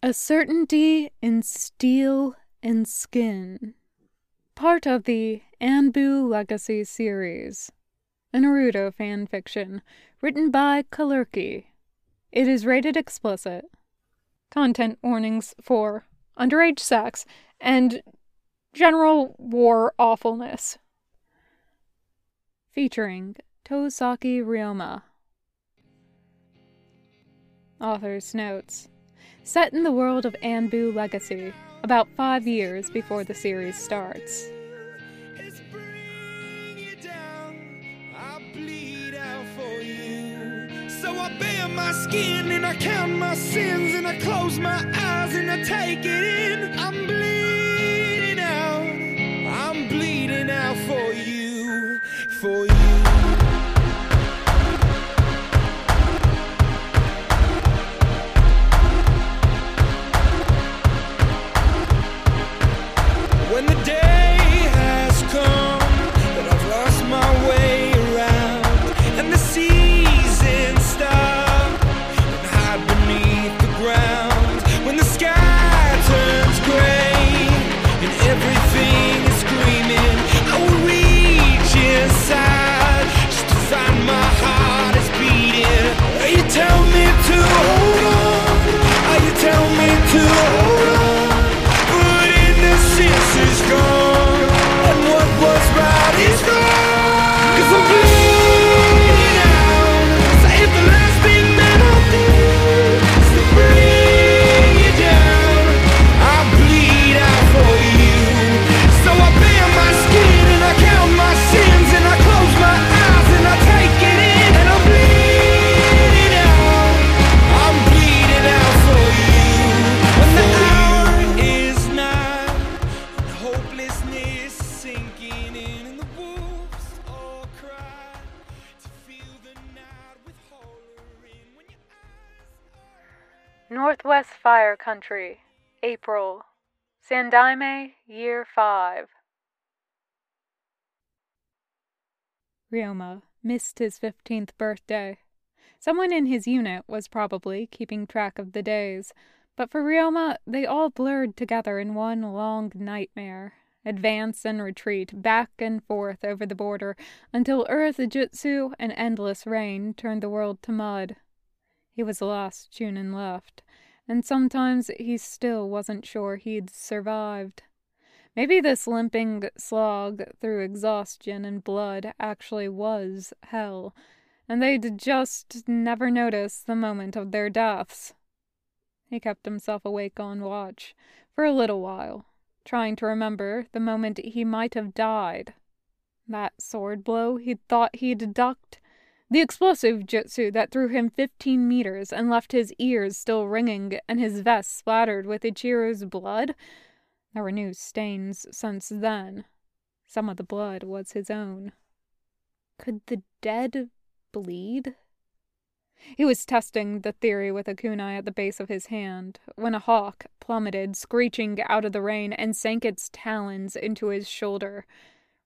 A Certainty in Steel and Skin. Part of the Anbu Legacy series. A Naruto fan fiction written by Kilerkki. It is rated explicit. Content warnings for underage sex and general war awfulness. Featuring Tosaki Ryoma. Author's notes set in the world of Anbu Legacy, about five years before the series starts. So I bare my skin and I count my sins and I close my eyes and I take it in. I'm bleeding out. I'm bleeding out for you, for you. Northwest Fire Country, April. Sandaime, Year 5. Ryoma missed his 15th birthday. Someone in his unit was probably keeping track of the days, but for Ryoma, they all blurred together in one long nightmare. Advance and retreat, back and forth over the border, until earth jutsu and endless rain turned the world to mud. He was the last Chunin left, and sometimes he still wasn't sure he'd survived. Maybe this limping slog through exhaustion and blood actually was hell, and they'd just never notice the moment of their deaths. He kept himself awake on watch for a little while, trying to remember the moment he might have died. That sword blow he'd thought he'd ducked, the explosive jutsu that threw him fifteen meters and left his ears still ringing and his vest splattered with Ichiro's blood. There were new stains since then. Some of the blood was his own. Could the dead bleed? He was testing the theory with a kunai at the base of his hand when a hawk plummeted, screeching out of the rain, and sank its talons into his shoulder.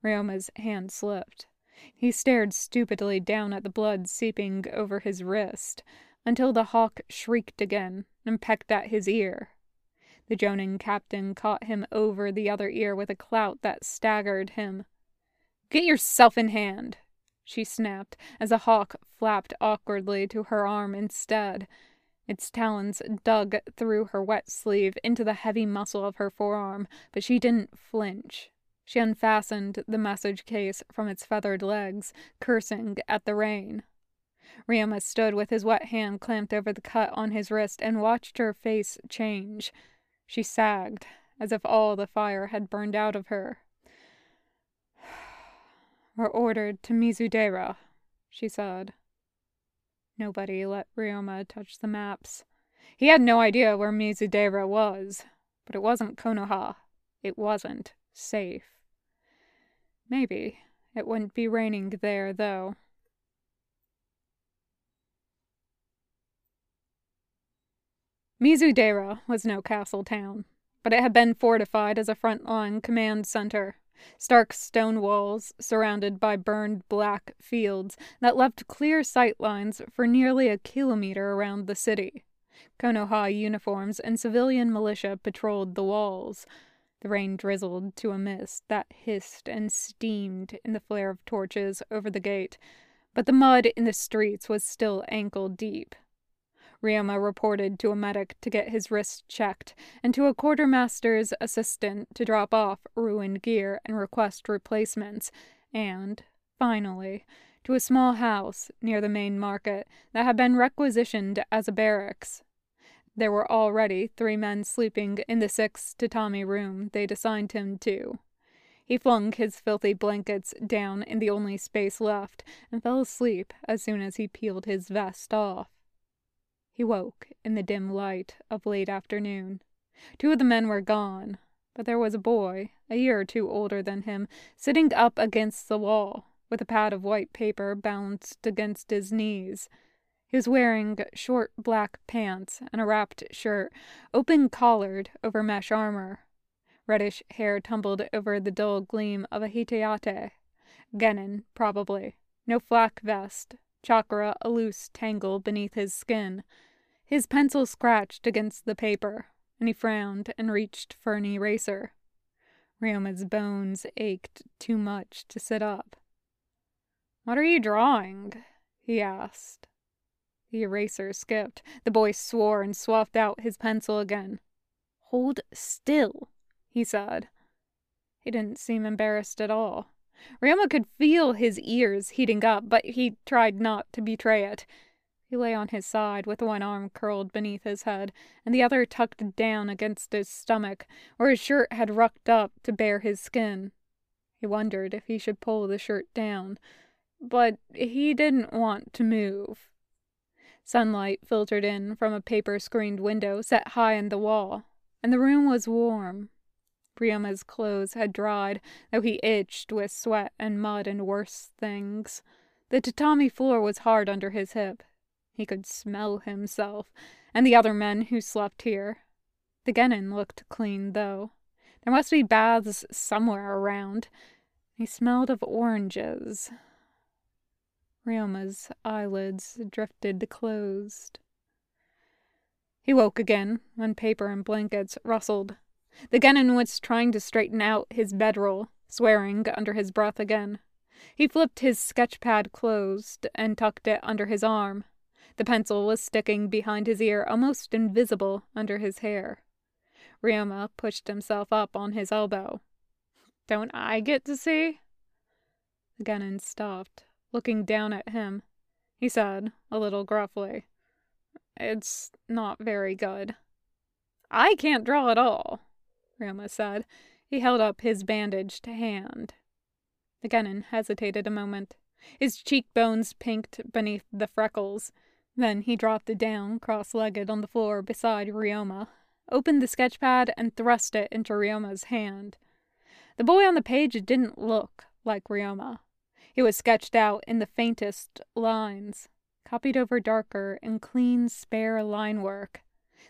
Ryoma's hand slipped. He stared stupidly down at the blood seeping over his wrist until the hawk shrieked again and pecked at his ear. The Jonin captain caught him over the other ear with a clout that staggered him. Get yourself in hand, she snapped as a hawk flapped awkwardly to her arm instead. Its talons dug through her wet sleeve into the heavy muscle of her forearm, but she didn't flinch. She unfastened the message case from its feathered legs, cursing at the rain. Ryoma stood with his wet hand clamped over the cut on his wrist and watched her face change. She sagged, as if all the fire had burned out of her. We're ordered to Mizudera, she said. Nobody let Ryoma touch the maps. He had no idea where Mizudera was, but it wasn't Konoha. It wasn't safe. Maybe it wouldn't be raining there, though. Mizudera was no castle town, but it had been fortified as a front-line command center. Stark stone walls surrounded by burned black fields that left clear sight lines for nearly a kilometer around the city. Konoha uniforms and civilian militia patrolled the walls. The rain drizzled to a mist that hissed and steamed in the flare of torches over the gate, but the mud in the streets was still ankle deep. Ryoma reported to a medic to get his wrist checked, and to a quartermaster's assistant to drop off ruined gear and request replacements, and, finally, to a small house near the main market that had been requisitioned as a barracks. There were already three men sleeping in the six tatami room they'd assigned him to. He flung his filthy blankets down in the only space left and fell asleep as soon as he peeled his vest off. He woke in the dim light of late afternoon. Two of the men were gone, but there was a boy, a year or two older than him, sitting up against the wall, with a pad of white paper balanced against his knees. He was wearing short black pants and a wrapped shirt, open collared over mesh armor. Reddish hair tumbled over the dull gleam of a hitayate. Genin, probably. No flak vest, chakra a loose tangle beneath his skin. His pencil scratched against the paper, and he frowned and reached for an eraser. Ryoma's bones ached too much to sit up. What are you drawing? he asked. The eraser skipped. The boy swore and swapped out his pencil again. Hold still, he said. He didn't seem embarrassed at all. Ryoma could feel his ears heating up, but he tried not to betray it. He lay on his side with one arm curled beneath his head and the other tucked down against his stomach, where his shirt had rucked up to bare his skin. He wondered if he should pull the shirt down, but he didn't want to move. Sunlight filtered in from a paper screened window set high in the wall, and the room was warm, Ryoma's clothes had dried, though he itched with sweat and mud and worse things. The tatami floor was hard under his hip. He could smell himself, and the other men who slept here. The genin looked clean, though. There must be baths somewhere around. He smelled of oranges. Ryoma's eyelids drifted closed. He woke again when paper and blankets rustled. The genin was trying to straighten out his bedroll, swearing under his breath again. He flipped his sketch pad closed and tucked it under his arm. The pencil was sticking behind his ear, almost invisible under his hair. Ryoma pushed himself up on his elbow. Don't I get to see? The genin stopped, looking down at him. He said, a little gruffly, It's not very good. I can't draw at all. Ryoma said. He held up his bandaged hand. The genin hesitated a moment. His cheekbones pinked beneath the freckles. Then he dropped down, cross legged, on the floor beside Ryoma, opened the sketch pad, and thrust it into Ryoma's hand. The boy on the page didn't look like Ryoma. He was sketched out in the faintest lines, copied over darker in clean, spare line work.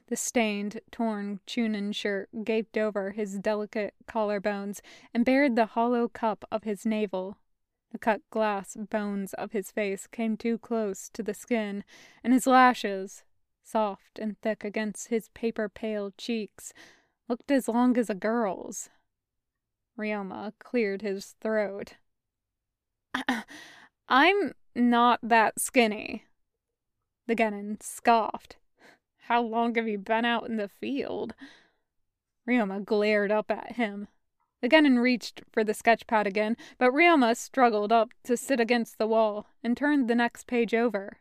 The stained, torn Chunin shirt gaped over his delicate collarbones and bared the hollow cup of his navel. The cut glass bones of his face came too close to the skin, and his lashes, soft and thick against his paper pale cheeks, looked as long as a girl's. Ryoma cleared his throat. I'm not that skinny. The genin scoffed. How long have you been out in the field? Ryoma glared up at him. The genin reached for the sketch pad again, but Ryoma struggled up to sit against the wall and turned the next page over.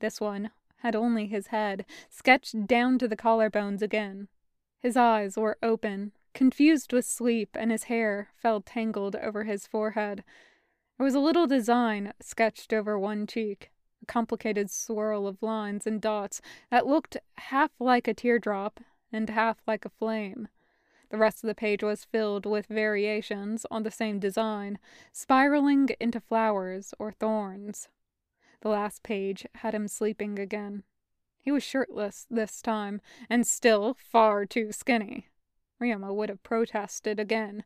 This one had only his head, sketched down to the collarbones again. His eyes were open, confused with sleep, and his hair fell tangled over his forehead. There was a little design sketched over one cheek a complicated swirl of lines and dots that looked half like a teardrop and half like a flame. The rest of the page was filled with variations on the same design, spiraling into flowers or thorns. The last page had him sleeping again. He was shirtless this time, and still far too skinny. Ryoma would have protested again,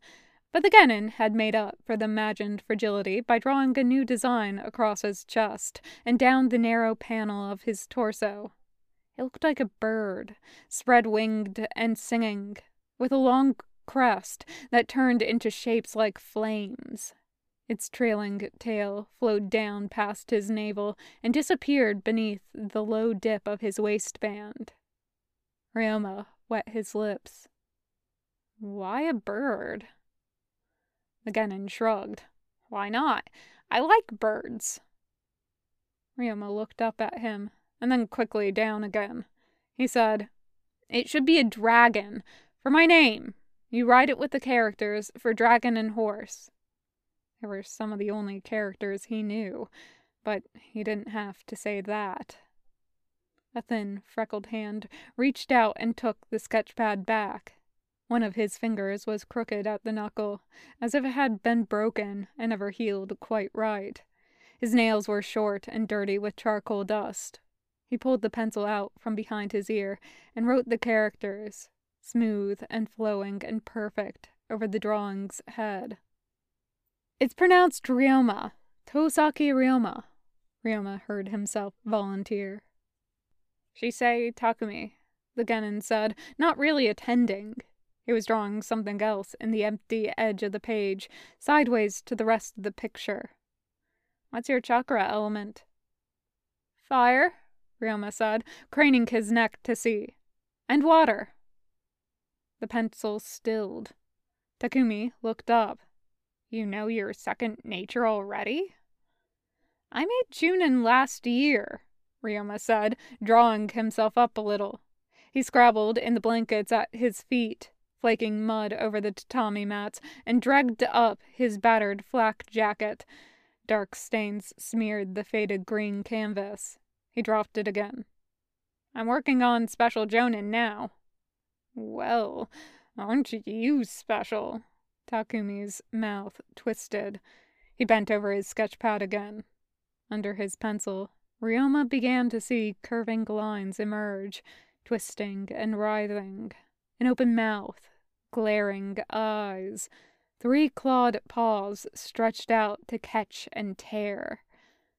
but the genin had made up for the imagined fragility by drawing a new design across his chest and down the narrow panel of his torso. It looked like a bird, spread winged and singing, with a long crest that turned into shapes like flames. Its trailing tail flowed down past his navel and disappeared beneath the low dip of his waistband. Ryoma wet his lips. Why a bird? The Genin shrugged. Why not? I like birds. Ryoma looked up at him and then quickly down again. He said, It should be a dragon, for my name. You write it with the characters for dragon and horse. They were some of the only characters he knew, but he didn't have to say that. A thin, freckled hand reached out and took the sketchpad back. One of his fingers was crooked at the knuckle, as if it had been broken and never healed quite right. His nails were short and dirty with charcoal dust. He pulled the pencil out from behind his ear and wrote the characters, smooth and flowing and perfect, over the drawing's head. It's pronounced Ryoma. Tosaki Ryoma. Ryoma heard himself volunteer. She say Takumi, the Genin said, not really attending. He was drawing something else in the empty edge of the page, sideways to the rest of the picture. What's your chakra element? Fire, Ryoma said, craning his neck to see. And water. The pencil stilled. Takumi looked up. You know your second nature already? I made Chunin last year, Ryoma said, drawing himself up a little. He scrabbled in the blankets at his feet, flaking mud over the tatami mats, and dragged up his battered flak jacket. Dark stains smeared the faded green canvas. He dropped it again. I'm working on Special Jonin now. Well, aren't you special? Takumi's mouth twisted. He bent over his sketch pad again. Under his pencil, Ryoma began to see curving lines emerge, twisting and writhing. An open mouth, glaring eyes, Three clawed paws stretched out to catch and tear.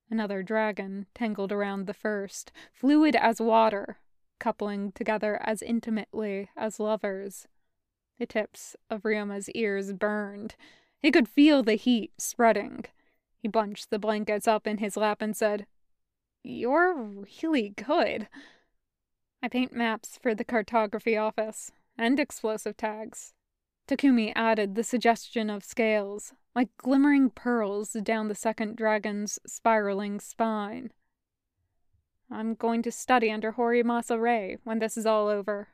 Another dragon tangled around the first, fluid as water, coupling together as intimately as lovers. The tips of Ryoma's ears burned. He could feel the heat spreading. He bunched the blankets up in his lap and said, You're really good. I paint maps for the cartography office and explosive tags. Takumi added the suggestion of scales, like glimmering pearls down the second dragon's spiraling spine. I'm going to study under Horimasa Rei when this is all over.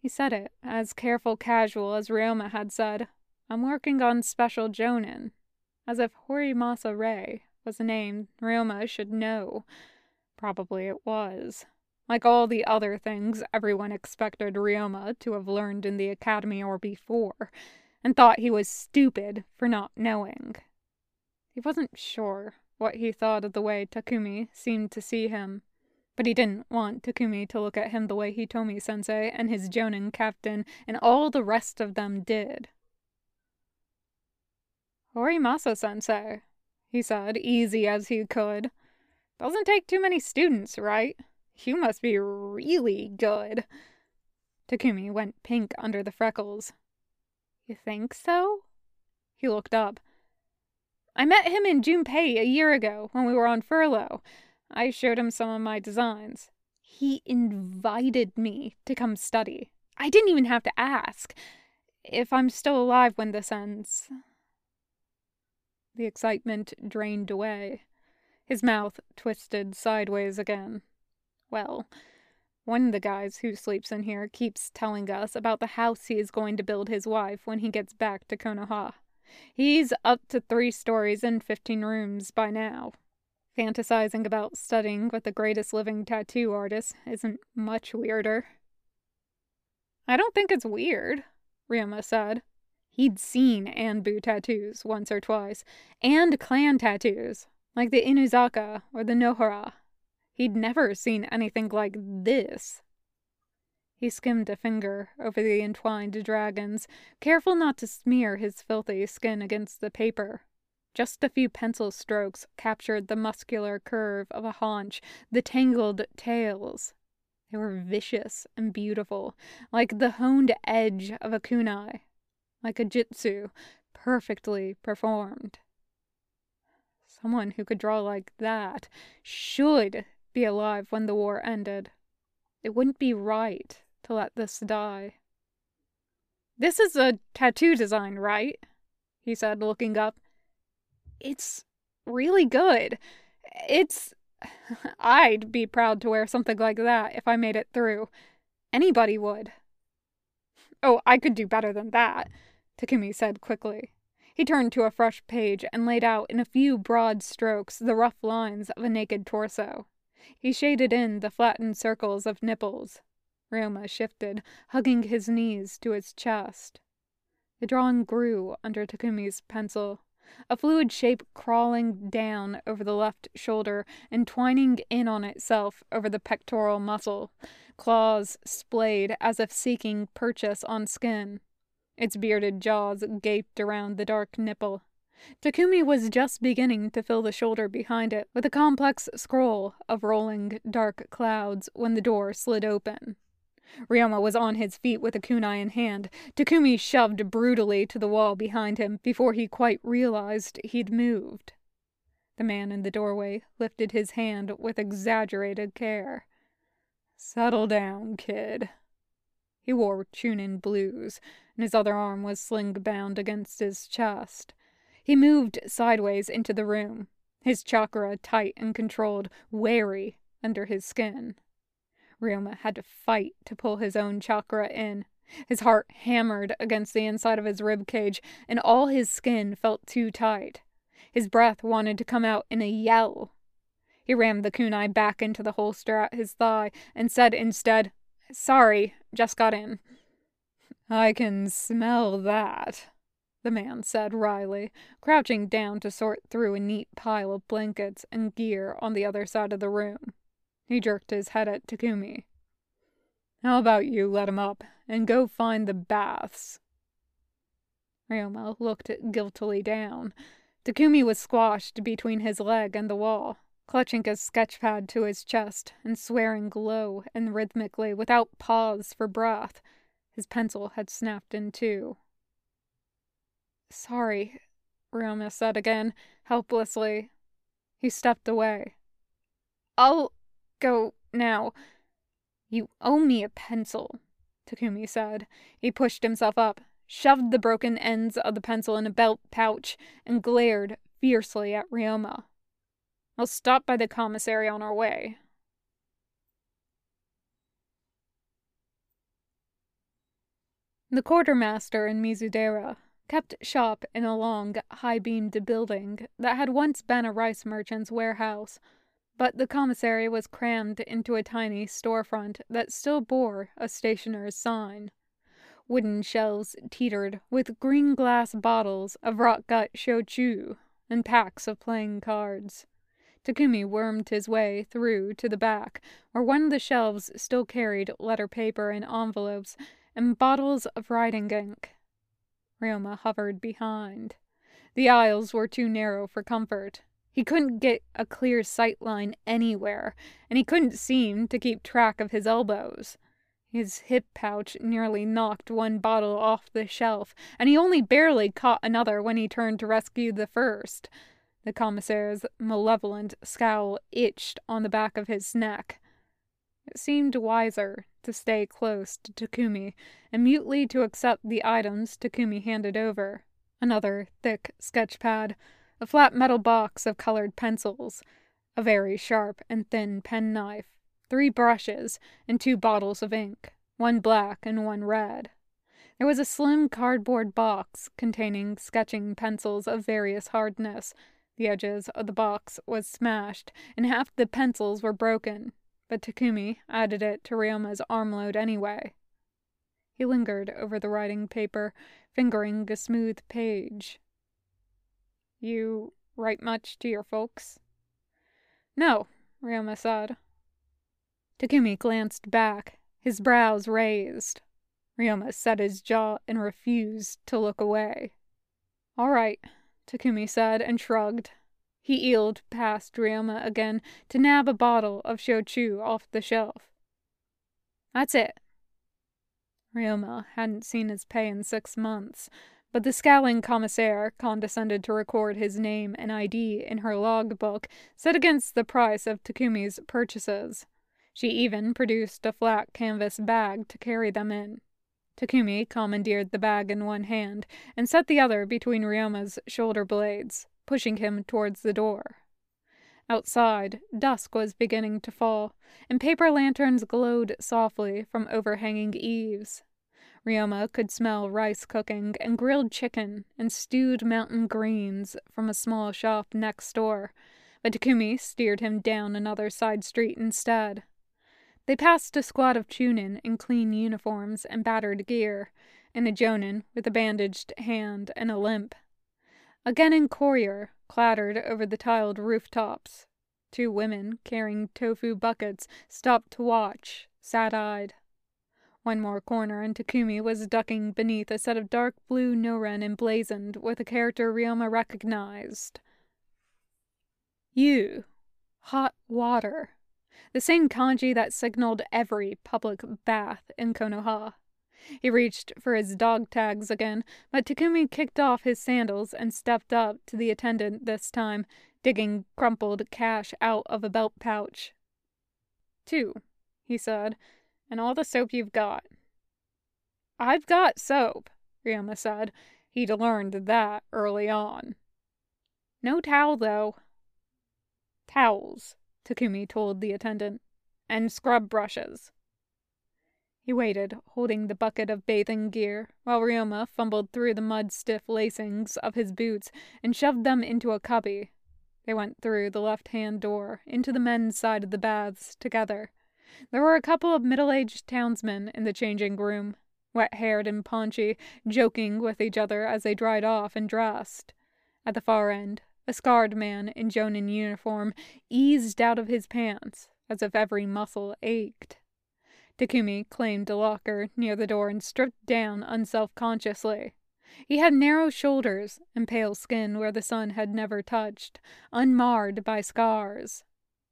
He said it as careful casual as Ryoma had said, I'm working on special Jonin, as if Horimasa Rei was a name Ryoma should know. Probably it was like all the other things everyone expected Ryoma to have learned in the academy or before, and thought he was stupid for not knowing. He wasn't sure what he thought of the way Takumi seemed to see him, but he didn't want Takumi to look at him the way Hitomi sensei and his Jonin captain and all the rest of them did. Horimasa sensei, he said, easy as he could. Doesn't take too many students, right? You must be really good. Takumi went pink under the freckles. You think so? He looked up. I met him in Junpei a year ago when we were on furlough. I showed him some of my designs. He invited me to come study. I didn't even have to ask. If I'm still alive when this ends. The excitement drained away. His mouth twisted sideways again. Well, one of the guys who sleeps in here keeps telling us about the house he is going to build his wife when he gets back to Konoha. He's up to three stories and 15 rooms by now. Fantasizing about studying with the greatest living tattoo artist isn't much weirder. I don't think it's weird, Ryoma said. He'd seen Anbu tattoos once or twice, and clan tattoos, like the Inuzuka or the Nohara. He'd never seen anything like this. He skimmed a finger over the entwined dragons, careful not to smear his filthy skin against the paper. Just a few pencil strokes captured the muscular curve of a haunch, the tangled tails. They were vicious and beautiful, like the honed edge of a kunai, like a jutsu, perfectly performed. Someone who could draw like that should be alive when the war ended. It wouldn't be right to let this die. This is a tattoo design, right? He said, looking up. It's really good. It's. I'd be proud to wear something like that if I made it through. Anybody would. Oh, I could do better than that, Takumi said quickly. He turned to a fresh page and laid out in a few broad strokes the rough lines of a naked torso. He shaded in the flattened circles of nipples. Ryoma shifted, hugging his knees to his chest. The drawing grew under Takumi's pencil, a fluid shape crawling down over the left shoulder and twining in on itself over the pectoral muscle, claws splayed as if seeking purchase on skin. Its bearded jaws gaped around the dark nipple. Takumi was just beginning to fill the shoulder behind it with a complex scroll of rolling dark clouds when the door slid open. Ryoma was on his feet with a kunai in hand. Takumi shoved brutally to the wall behind him before he quite realized he'd moved. The man in the doorway lifted his hand with exaggerated care. Settle down, kid. He wore Chunin blues, and his other arm was sling bound against his chest. He moved sideways into the room, his chakra tight and controlled, wary under his skin. Ryoma had to fight to pull his own chakra in. His heart hammered against the inside of his rib cage, and all his skin felt too tight. His breath wanted to come out in a yell. He rammed the kunai back into the holster at his thigh and said instead, Sorry, just got in. I can smell that, the man said wryly, crouching down to sort through a neat pile of blankets and gear on the other side of the room. He jerked his head at Takumi. How about you let him up and go find the baths? Ryoma looked guiltily down. Takumi was squashed between his leg and the wall, clutching his sketchpad to his chest and swearing low and rhythmically without pause for breath. His pencil had snapped in two. Sorry, Ryoma said again, helplessly. He stepped away. I'll go now. You owe me a pencil, Takumi said. He pushed himself up, shoved the broken ends of the pencil in a belt pouch, and glared fiercely at Ryoma. I'll stop by the commissary on our way. The quartermaster in Mizudera kept shop in a long, high beamed building that had once been a rice merchant's warehouse, but the commissary was crammed into a tiny storefront that still bore a stationer's sign. Wooden shelves teetered with green glass bottles of rock gut shochu and packs of playing cards. Takumi wormed his way through to the back, where one of the shelves still carried letter paper and envelopes and bottles of writing ink. Ryoma hovered behind. The aisles were too narrow for comfort. He couldn't get a clear sight line anywhere, and he couldn't seem to keep track of his elbows. His hip pouch nearly knocked one bottle off the shelf, and he only barely caught another when he turned to rescue the first. The commissaire's malevolent scowl itched on the back of his neck. It seemed wiser to stay close to Takumi and mutely to accept the items Takumi handed over. Another thick sketch pad, a flat metal box of colored pencils, a very sharp and thin penknife, three brushes, and two bottles of ink, one black and one red. There was a slim cardboard box containing sketching pencils of various hardness. The edges of the box was smashed, and half the pencils were broken, but Takumi added it to Ryoma's armload anyway. He lingered over the writing paper, fingering a smooth page. You write much to your folks? No, Ryoma said. Takumi glanced back, his brows raised. Ryoma set his jaw and refused to look away. All right, Takumi said and shrugged. He eeled past Ryoma again to nab a bottle of shochu off the shelf. That's it. Ryoma hadn't seen his pay in six months, but the scowling commissaire condescended to record his name and ID in her logbook set against the price of Takumi's purchases. She even produced a flat canvas bag to carry them in. Takumi commandeered the bag in one hand and set the other between Ryoma's shoulder blades, pushing him towards the door. Outside, dusk was beginning to fall, and paper lanterns glowed softly from overhanging eaves. Ryoma could smell rice cooking and grilled chicken and stewed mountain greens from a small shop next door, but Takumi steered him down another side street instead. They passed a squad of chunin in clean uniforms and battered gear, and a jonin with a bandaged hand and a limp. A genin courier clattered over the tiled rooftops. Two women carrying tofu buckets stopped to watch, sad eyed. One more corner, and Takumi was ducking beneath a set of dark blue noren emblazoned with a character Ryoma recognized. You. Hot water. The same kanji that signaled every public bath in Konoha. He reached for his dog tags again, but Takumi kicked off his sandals and stepped up to the attendant this time, digging crumpled cash out of a belt pouch. Two, he said, and all the soap you've got. I've got soap, Ryoma said. He'd learned that early on. No towel, though. Towels, Takumi told the attendant, and scrub brushes. He waited, holding the bucket of bathing gear, while Ryoma fumbled through the mud stiff lacings of his boots and shoved them into a cubby. They went through the left hand door into the men's side of the baths together. There were a couple of middle aged townsmen in the changing room, wet haired and paunchy, joking with each other as they dried off and dressed. At the far end, a scarred man in Jonin uniform eased out of his pants as if every muscle ached. Takumi claimed a locker near the door and stripped down unself consciously. He had narrow shoulders and pale skin where the sun had never touched, unmarred by scars.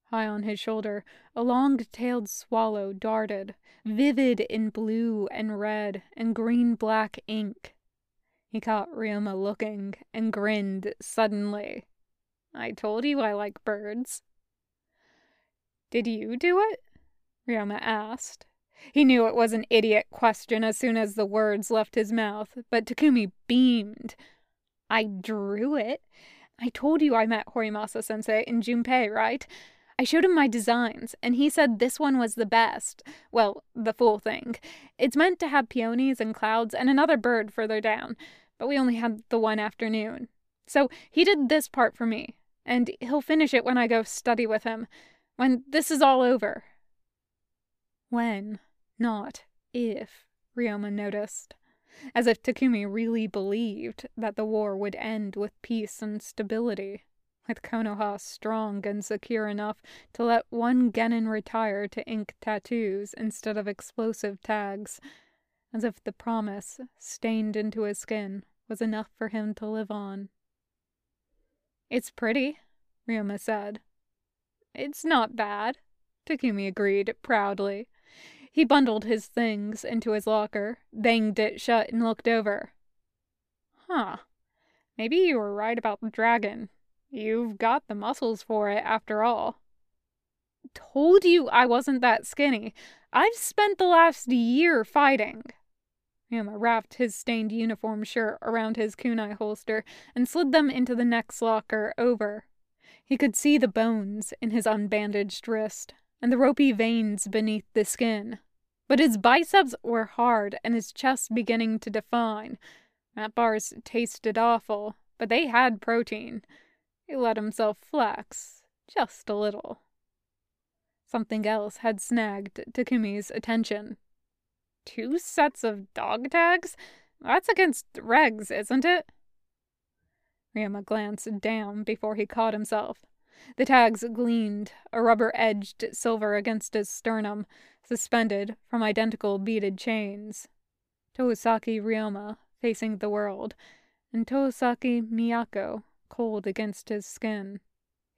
High on his shoulder, a long tailed swallow darted, vivid in blue and red and green black ink. He caught Ryoma looking and grinned suddenly. I told you I like birds. Did you do it? Ryoma asked. He knew it was an idiot question as soon as the words left his mouth, but Takumi beamed. I drew it. I told you I met Horimasa sensei in Junpei, right? I showed him my designs, and he said this one was the best. Well, the full thing. It's meant to have peonies and clouds and another bird further down, but we only had the one afternoon. So he did this part for me, and he'll finish it when I go study with him, when this is all over. When, not if, Ryoma noticed. As if Takumi really believed that the war would end with peace and stability with Konoha strong and secure enough to let one genin retire to ink tattoos instead of explosive tags, as if the promise, stained into his skin, was enough for him to live on. It's pretty, Ryoma said. It's not bad, Takumi agreed proudly. He bundled his things into his locker, banged it shut, and looked over. Huh. Maybe you were right about the dragon. You've got the muscles for it, after all. Told you I wasn't that skinny. I've spent the last year fighting. Ryoma wrapped his stained uniform shirt around his kunai holster and slid them into the next locker over. He could see the bones in his unbandaged wrist and the ropey veins beneath the skin. But his biceps were hard and his chest beginning to define. That bars tasted awful, but they had protein. He let himself flex, just a little. Something else had snagged Takumi's attention. Two sets of dog tags? That's against regs, isn't it? Ryoma glanced down before he caught himself. The tags gleamed, a rubber edged silver against his sternum, suspended from identical beaded chains. Tosaki Ryoma, facing the world, and Tosaki Miyako cold against his skin.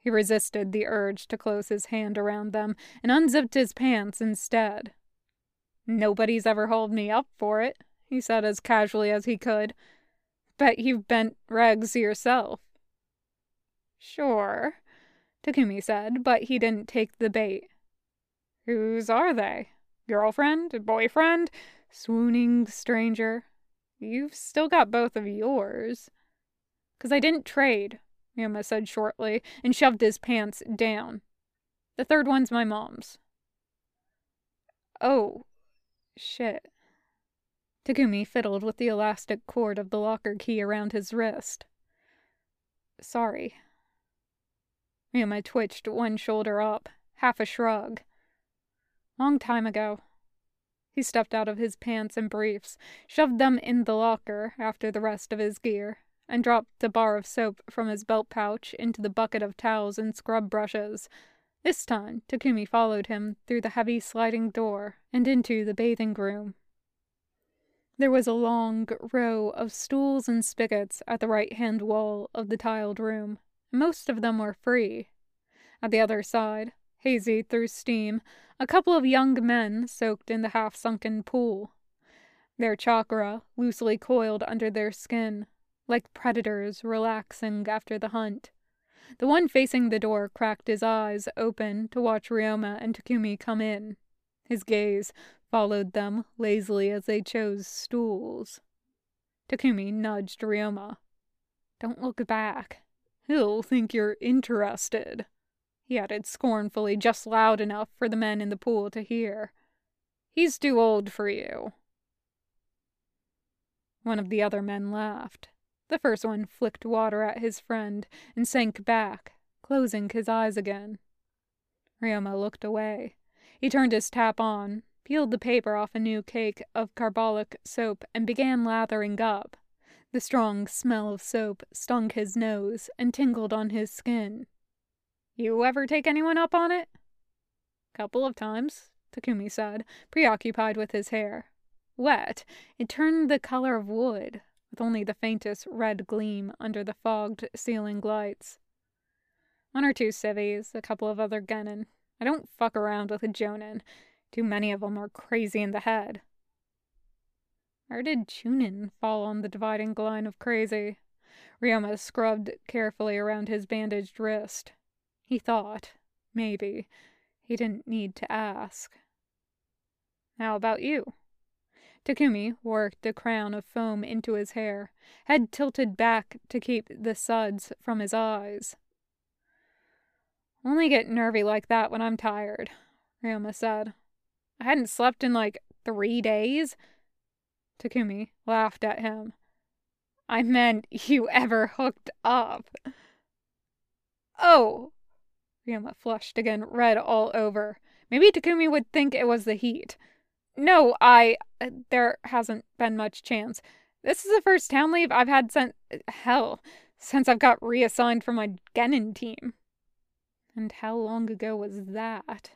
He resisted the urge to close his hand around them and unzipped his pants instead. Nobody's ever hauled me up for it, he said as casually as he could. Bet you've bent regs yourself. Sure, Takumi said, but he didn't take the bait. Whose are they? Girlfriend? Boyfriend? Swooning stranger? You've still got both of yours. Cause I didn't trade, Ryoma said shortly, and shoved his pants down. The third one's my mom's. Oh, shit. Takumi fiddled with the elastic cord of the locker key around his wrist. Sorry. Ryoma twitched one shoulder up, half a shrug. Long time ago. He stepped out of his pants and briefs, shoved them in the locker after the rest of his gear, and dropped a bar of soap from his belt pouch into the bucket of towels and scrub brushes. This time, Takumi followed him through the heavy sliding door and into the bathing room. There was a long row of stools and spigots at the right hand wall of the tiled room. Most of them were free. At the other side, hazy through steam, a couple of young men soaked in the half sunken pool. Their chakra loosely coiled under their skin, like predators relaxing after the hunt. The one facing the door cracked his eyes open to watch Ryoma and Takumi come in. His gaze followed them lazily as they chose stools. Takumi nudged Ryoma. Don't look back. He'll think you're interested, he added scornfully, just loud enough for the men in the pool to hear. He's too old for you. One of the other men laughed. The first one flicked water at his friend and sank back, closing his eyes again. Ryoma looked away. He turned his tap on, peeled the paper off a new cake of carbolic soap, and began lathering up. The strong smell of soap stung his nose and tingled on his skin. You ever take anyone up on it? Couple of times, Takumi said, preoccupied with his hair. Wet, it turned the color of wood, with only the faintest red gleam under the fogged ceiling lights. One or two civvies, a couple of other genin. I don't fuck around with a jonin. Too many of 'em are crazy in the head. Where did Chunin fall on the dividing line of crazy? Ryoma scrubbed carefully around his bandaged wrist. He thought, maybe, he didn't need to ask. How about you? Takumi worked a crown of foam into his hair, head tilted back to keep the suds from his eyes. Only get nervy like that when I'm tired, Ryoma said. I hadn't slept in like three days. Takumi laughed at him. I meant you ever hooked up. Oh! Ryoma flushed again, red all over. Maybe Takumi would think it was the heat. No, I. Uh, there hasn't been much chance. This is the first town leave I've had since. Hell, since I've got reassigned from my Genin team. And how long ago was that?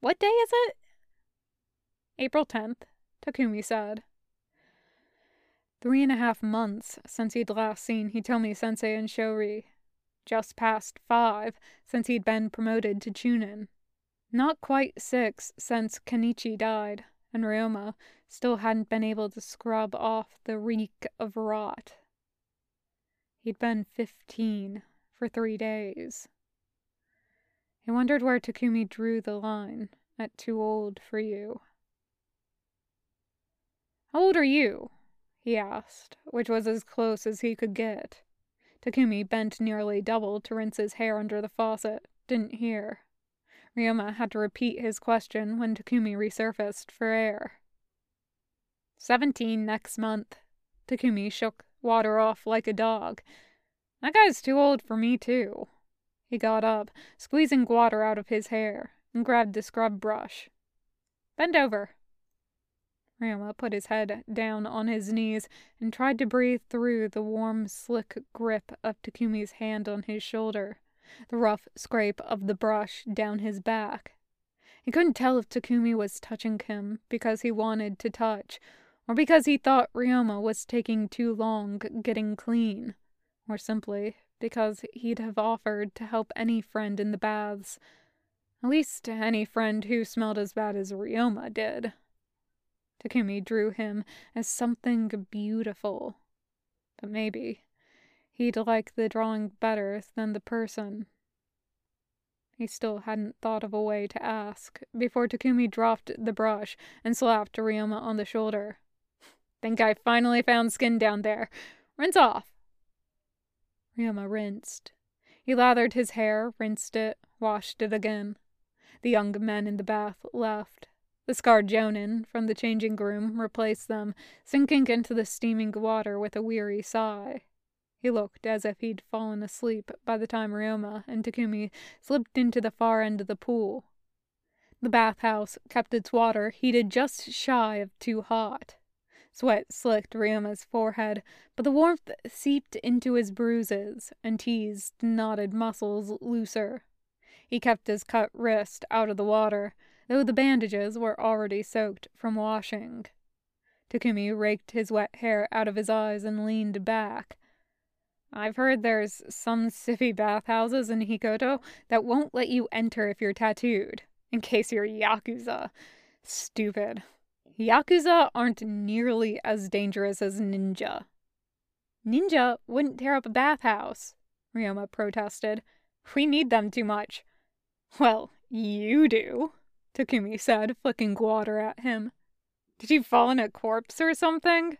What day is it? April 10th, Takumi said. Three and a half months since he'd last seen Hitomi sensei and Shori. Just past five since he'd been promoted to Chunin. Not quite six since Kenichi died, and Ryoma still hadn't been able to scrub off the reek of rot. He'd been fifteen for three days. He wondered where Takumi drew the line at too old for you. How old are you? he asked, which was as close as he could get. Takumi bent nearly double to rinse his hair under the faucet, didn't hear. Ryoma had to repeat his question when Takumi resurfaced for air. Seventeen next month. Takumi shook water off like a dog. That guy's too old for me, too. He got up, squeezing water out of his hair, and grabbed the scrub brush. Bend over. Ryoma put his head down on his knees and tried to breathe through the warm, slick grip of Takumi's hand on his shoulder the rough scrape of the brush down his back. He couldn't tell if Takumi was touching him because he wanted to touch, or because he thought Ryoma was taking too long getting clean, or simply because he'd have offered to help any friend in the baths. At least any friend who smelled as bad as Ryoma did. Takumi drew him as something beautiful. But maybe he'd like the drawing better than the person. He still hadn't thought of a way to ask before Takumi dropped the brush and slapped Ryoma on the shoulder. Think I finally found skin down there. Rinse off. Ryoma rinsed. He lathered his hair, rinsed it, washed it again. The young men in the bath left. The scarred Jonin from the changing room replaced them, sinking into the steaming water with a weary sigh. He looked as if he'd fallen asleep by the time Ryoma and Takumi slipped into the far end of the pool. The bathhouse kept its water heated just shy of too hot. Sweat slicked Ryoma's forehead, but the warmth seeped into his bruises and teased knotted muscles looser. He kept his cut wrist out of the water, though the bandages were already soaked from washing. Takumi raked his wet hair out of his eyes and leaned back. I've heard there's some city bathhouses in Hikoto that won't let you enter if you're tattooed, in case you're Yakuza. Stupid. Yakuza aren't nearly as dangerous as ninja. Ninja wouldn't tear up a bathhouse, Ryoma protested. We need them too much. Well, you do, Takumi said, flicking water at him. Did you fall in a corpse or something?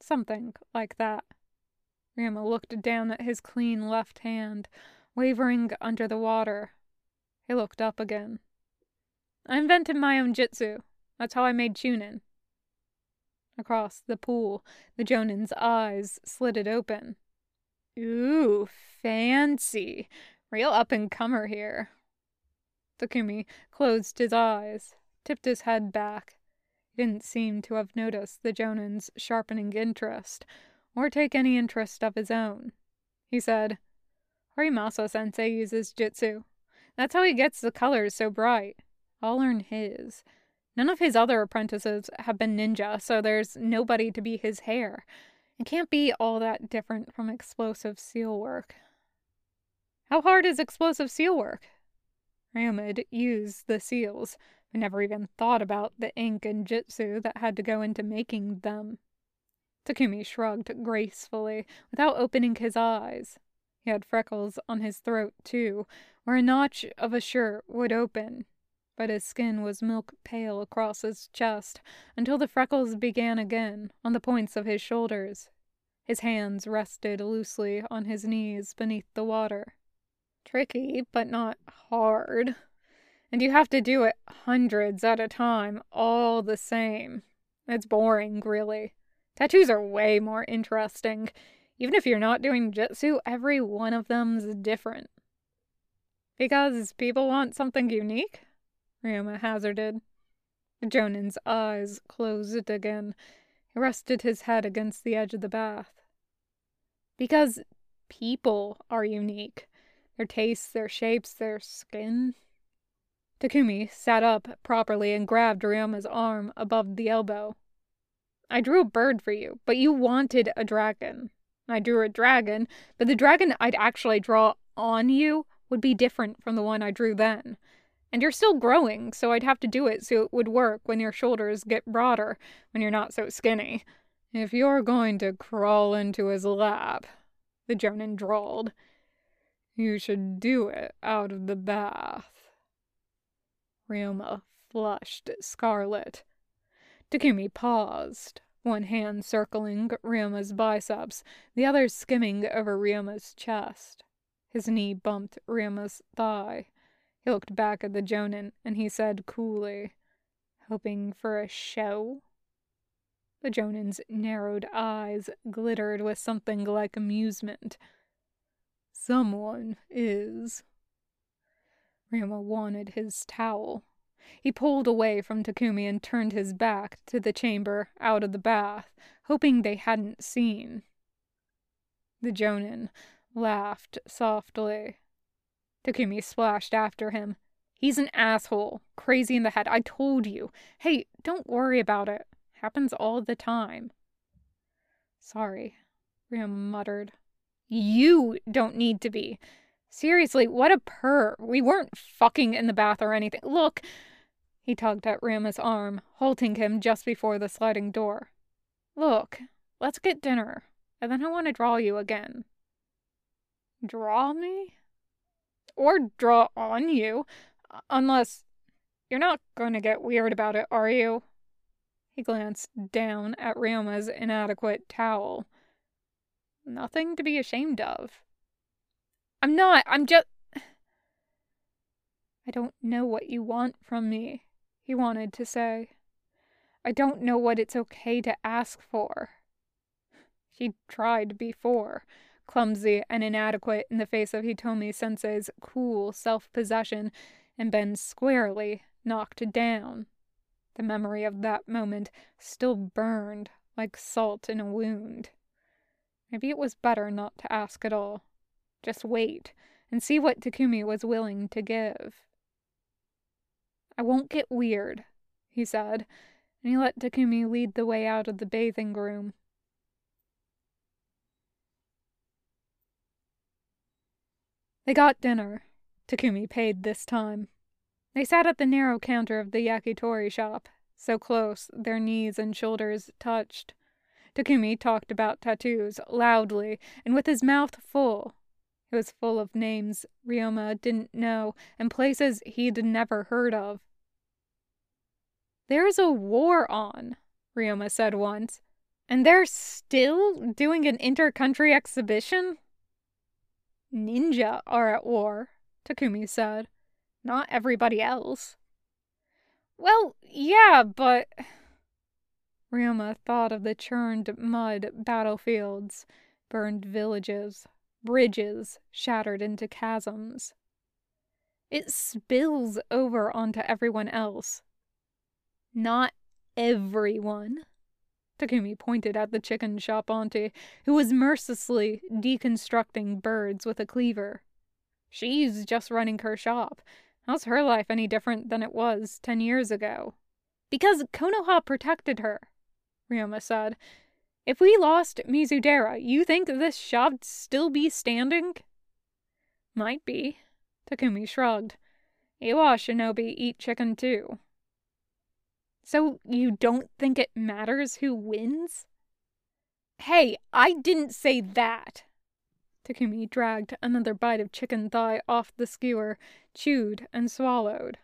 Something like that. Ryoma looked down at his clean left hand, wavering under the water. He looked up again. I invented my own jutsu. That's how I made Chunin. Across the pool, the Jonin's eyes slitted open. Ooh, fancy. Real up and comer here. Takumi closed his eyes, tipped his head back. He didn't seem to have noticed the Jonin's sharpening interest, or take any interest of his own. He said, Horimasa sensei uses jutsu. That's how he gets the colors so bright. I'll learn his. None of his other apprentices have been ninja, so there's nobody to be his heir. It can't be all that different from explosive seal work. How hard is explosive seal work? Ryoma'd used the seals, but never even thought about the ink and jutsu that had to go into making them. Takumi shrugged gracefully, without opening his eyes. He had freckles on his throat, too, where a notch of a shirt would open, but his skin was milk pale across his chest until the freckles began again on the points of his shoulders. His hands rested loosely on his knees beneath the water. Tricky, but not hard. And you have to do it hundreds at a time, all the same. It's boring, really. Tattoos are way more interesting. Even if you're not doing jutsu, every one of them's different. Because people want something unique? Ryoma hazarded. Jonin's eyes closed again. He rested his head against the edge of the bath. Because people are unique. Their tastes, their shapes, their skin. Takumi sat up properly and grabbed Ryoma's arm above the elbow. I drew a bird for you, but you wanted a dragon. I drew a dragon, but the dragon I'd actually draw on you would be different from the one I drew then. And you're still growing, so I'd have to do it so it would work when your shoulders get broader, when you're not so skinny. If you're going to crawl into his lap, the Jonin drawled, you should do it out of the bath. Ryoma flushed scarlet. Takumi paused, one hand circling Ryoma's biceps, the other skimming over Ryoma's chest. His knee bumped Ryoma's thigh. He looked back at the Jonin and he said coolly, Hoping for a show? The Jonin's narrowed eyes glittered with something like amusement. Someone is. Ryoma wanted his towel. He pulled away from Takumi and turned his back to the chamber out of the bath, hoping they hadn't seen. The Jonin laughed softly. Takumi splashed after him. He's an asshole. Crazy in the head. I told you. Hey, don't worry about it. Happens all the time. Sorry, Ryoma muttered. You don't need to be. Seriously, what a purr. We weren't fucking in the bath or anything. Look. He tugged at Ryoma's arm, halting him just before the sliding door. Look, let's get dinner, and then I want to draw you again. Draw me? Or draw on you, unless you're not going to get weird about it, are you? He glanced down at Ryoma's inadequate towel. Nothing to be ashamed of. I'm not. I'm just. I don't know what you want from me, he wanted to say. I don't know what it's okay to ask for. She'd tried before, clumsy and inadequate in the face of Hitomi sensei's cool self possession, and been squarely knocked down. The memory of that moment still burned like salt in a wound. Maybe it was better not to ask at all. Just wait and see what Takumi was willing to give. I won't get weird, he said, and he let Takumi lead the way out of the bathing room. They got dinner. Takumi paid this time. They sat at the narrow counter of the yakitori shop, so close their knees and shoulders touched. Takumi talked about tattoos loudly and with his mouth full. It was full of names Ryoma didn't know and places he'd never heard of. There's a war on, Ryoma said once, and they're still doing an inter-country exhibition? Ninja are at war, Takumi said. Not everybody else. Well, yeah, but. Ryoma thought of the churned mud battlefields, burned villages, bridges shattered into chasms. It spills over onto everyone else. Not everyone. Takumi pointed at the chicken shop auntie, who was mercilessly deconstructing birds with a cleaver. She's just running her shop, How's her life any different than it was ten years ago? Because Konoha protected her, Ryoma said. If we lost Mizudera, you think this shop'd still be standing? Might be, Takumi shrugged. Iwa shinobi eat chicken too. So you don't think it matters who wins? Hey, I didn't say that, Takumi dragged another bite of chicken thigh off the skewer, chewed and swallowed.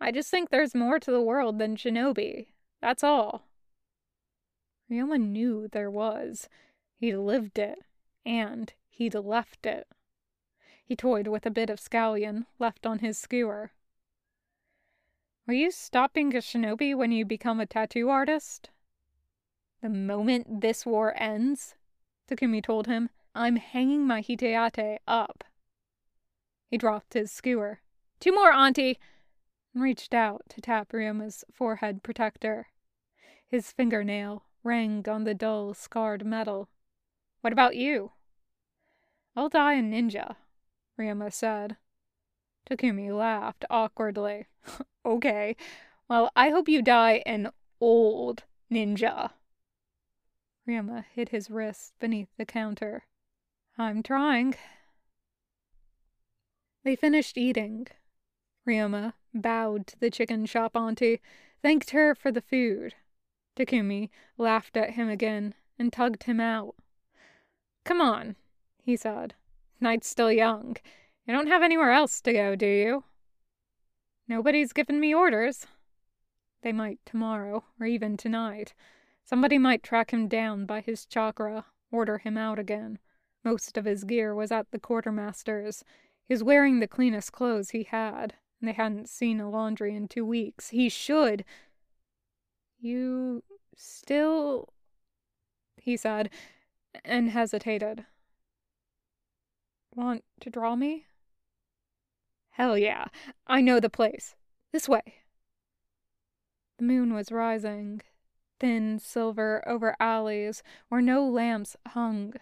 I just think there's more to the world than shinobi. That's all. Ryoma knew there was. He'd lived it, and he'd left it. He toyed with a bit of scallion left on his skewer. Will you stopping a shinobi when you become a tattoo artist? The moment this war ends, Takumi told him, I'm hanging my hitai-ate up. He dropped his skewer. Two more, Auntie! and reached out to tap Ryoma's forehead protector. His fingernail rang on the dull, scarred metal. What about you? I'll die a ninja, Ryoma said. Takumi laughed awkwardly. okay, well, I hope you die an old ninja. Ryoma hid his wrist beneath the counter. I'm trying. They finished eating. Ryoma bowed to the chicken shop auntie, thanked her for the food. Takumi laughed at him again and tugged him out. Come on, he said. Night's still young. You don't have anywhere else to go, do you? Nobody's given me orders. They might tomorrow, or even tonight. Somebody might track him down by his chakra, order him out again. Most of his gear was at the quartermaster's. He was wearing the cleanest clothes he had, and they hadn't seen a laundry in two weeks. He should. You still. he said, and hesitated. Want to draw me? Hell yeah, I know the place. This way. The moon was rising, thin silver over alleys where no lamps hung.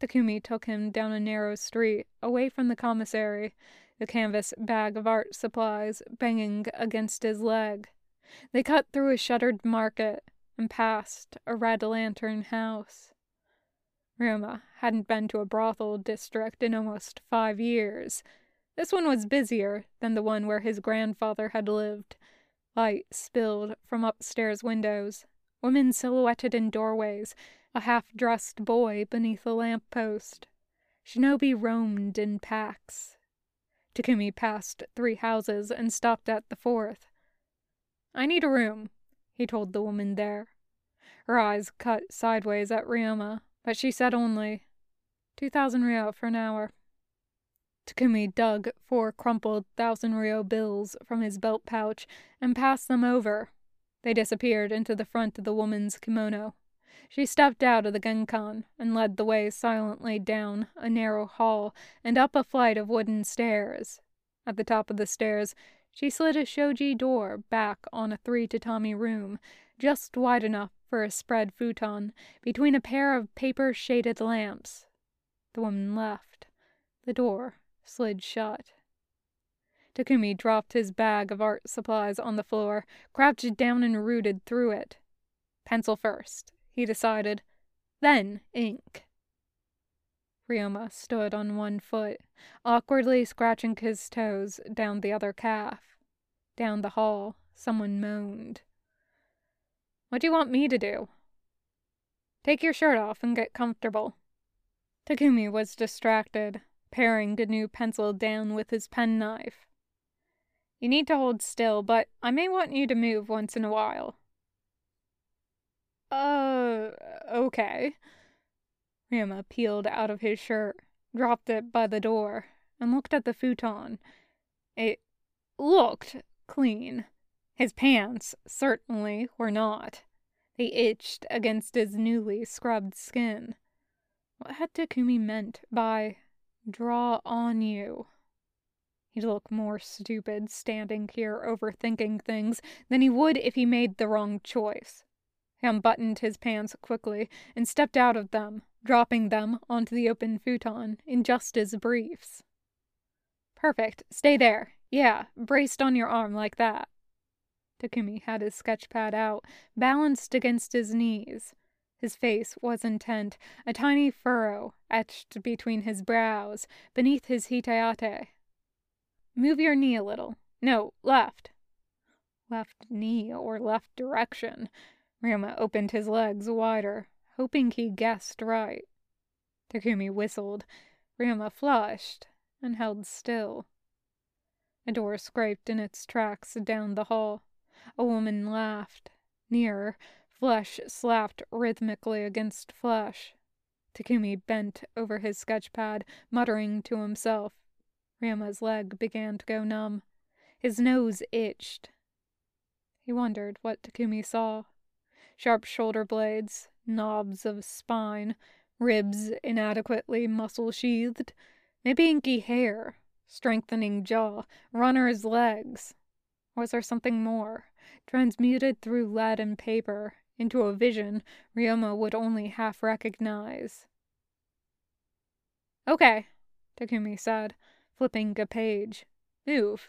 Takumi took him down a narrow street, away from the commissary, the canvas bag of art supplies banging against his leg. They cut through a shuttered market and past a red lantern house. Ryoma hadn't been to a brothel district in almost five years. This one was busier than the one where his grandfather had lived. Light spilled from upstairs windows, women silhouetted in doorways, a half dressed boy beneath a lamp post. Shinobi roamed in packs. Takumi passed three houses and stopped at the fourth. I need a room, he told the woman there. Her eyes cut sideways at Ryoma, but she said only, Two thousand ryo for an hour. Takumi dug four crumpled thousand ryo bills from his belt pouch and passed them over. They disappeared into the front of the woman's kimono. She stepped out of the genkan and led the way silently down a narrow hall and up a flight of wooden stairs. At the top of the stairs, she slid a shoji door back on a three tatami room, just wide enough for a spread futon, between a pair of paper shaded lamps. The woman left. The door slid shut. Takumi dropped his bag of art supplies on the floor, crouched down and rooted through it. Pencil first, he decided, then ink. Ryoma stood on one foot, awkwardly scratching his toes down the other calf. Down the hall, someone moaned. What do you want me to do? Take your shirt off and get comfortable. Takumi was distracted, paring a new pencil down with his penknife. You need to hold still, but I may want you to move once in a while. Uh, okay. Ryoma peeled out of his shirt, dropped it by the door, and looked at the futon. It looked clean. His pants certainly were not. They itched against his newly scrubbed skin. What had Takumi meant by draw on you? He'd look more stupid standing here overthinking things than he would if he made the wrong choice. He unbuttoned his pants quickly and stepped out of them, dropping them onto the open futon in just his briefs. Perfect. Stay there. Yeah, braced on your arm like that. Takumi had his sketch pad out, balanced against his knees. His face was intent, a tiny furrow etched between his brows, beneath his hitayate. Move your knee a little. No, left. Left knee or left direction. Ryoma opened his legs wider, hoping he guessed right. Takumi whistled. Ryoma flushed and held still. A door scraped in its tracks down the hall. A woman laughed. Nearer, flesh slapped rhythmically against flesh. Takumi bent over his sketchpad, muttering to himself. Ryoma's leg began to go numb. His nose itched. He wondered what Takumi saw. Sharp shoulder blades, knobs of spine, ribs inadequately muscle sheathed, maybe inky hair, strengthening jaw, runner's legs. Was there something more, transmuted through lead and paper into a vision Ryoma would only half recognize? Okay, Takumi said, flipping a page. Move.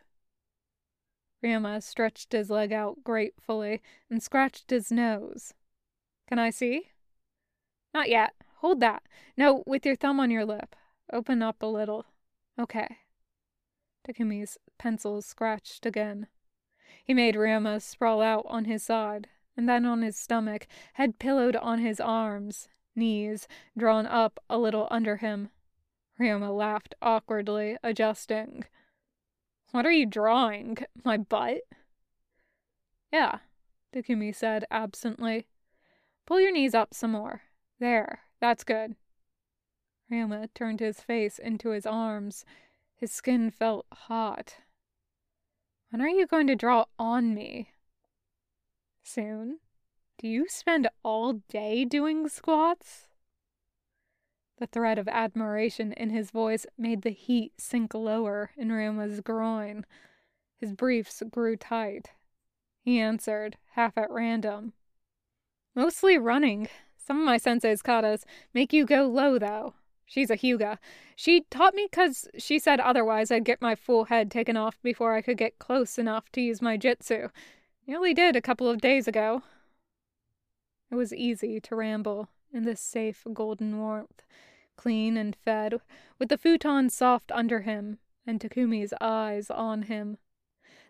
Ryoma stretched his leg out gratefully and scratched his nose. Can I see? Not yet. Hold that. No, with your thumb on your lip. Open up a little. Okay. Takumi's pencil scratched again. He made Ryoma sprawl out on his side, and then on his stomach, head pillowed on his arms, knees drawn up a little under him. Ryoma laughed awkwardly, adjusting. What are you drawing? My butt? Yeah, Takumi said absently. Pull your knees up some more. There, that's good. Ryoma turned his face into his arms his skin felt hot. When are you going to draw on me? Soon. Do you spend all day doing squats? The thread of admiration in his voice made the heat sink lower in Ryoma's groin. His briefs grew tight. He answered, half at random. Mostly running. Some of my sensei's katas make you go low, though. She's a Hyuga. She taught me 'cause she said otherwise I'd get my full head taken off before I could get close enough to use my jutsu. Nearly did a couple of days ago. It was easy to ramble in this safe golden warmth, clean and fed, with the futon soft under him and Takumi's eyes on him.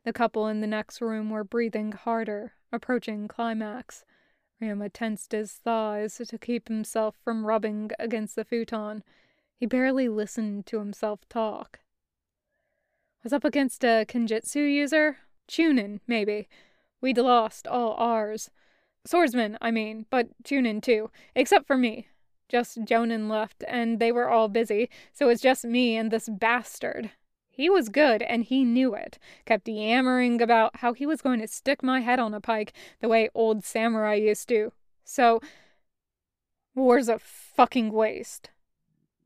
The couple in the next room were breathing harder, approaching climax. Ryoma tensed his thighs to keep himself from rubbing against the futon. He barely listened to himself talk. Was up against a Kenjutsu user? Chunin, maybe. We'd lost all ours. Swordsman, I mean, but Chunin too, except for me. Just Jonin left, and they were all busy, so it's just me and this bastard. He was good, and he knew it. Kept yammering about how he was going to stick my head on a pike the way old samurai used to. So, war's a fucking waste,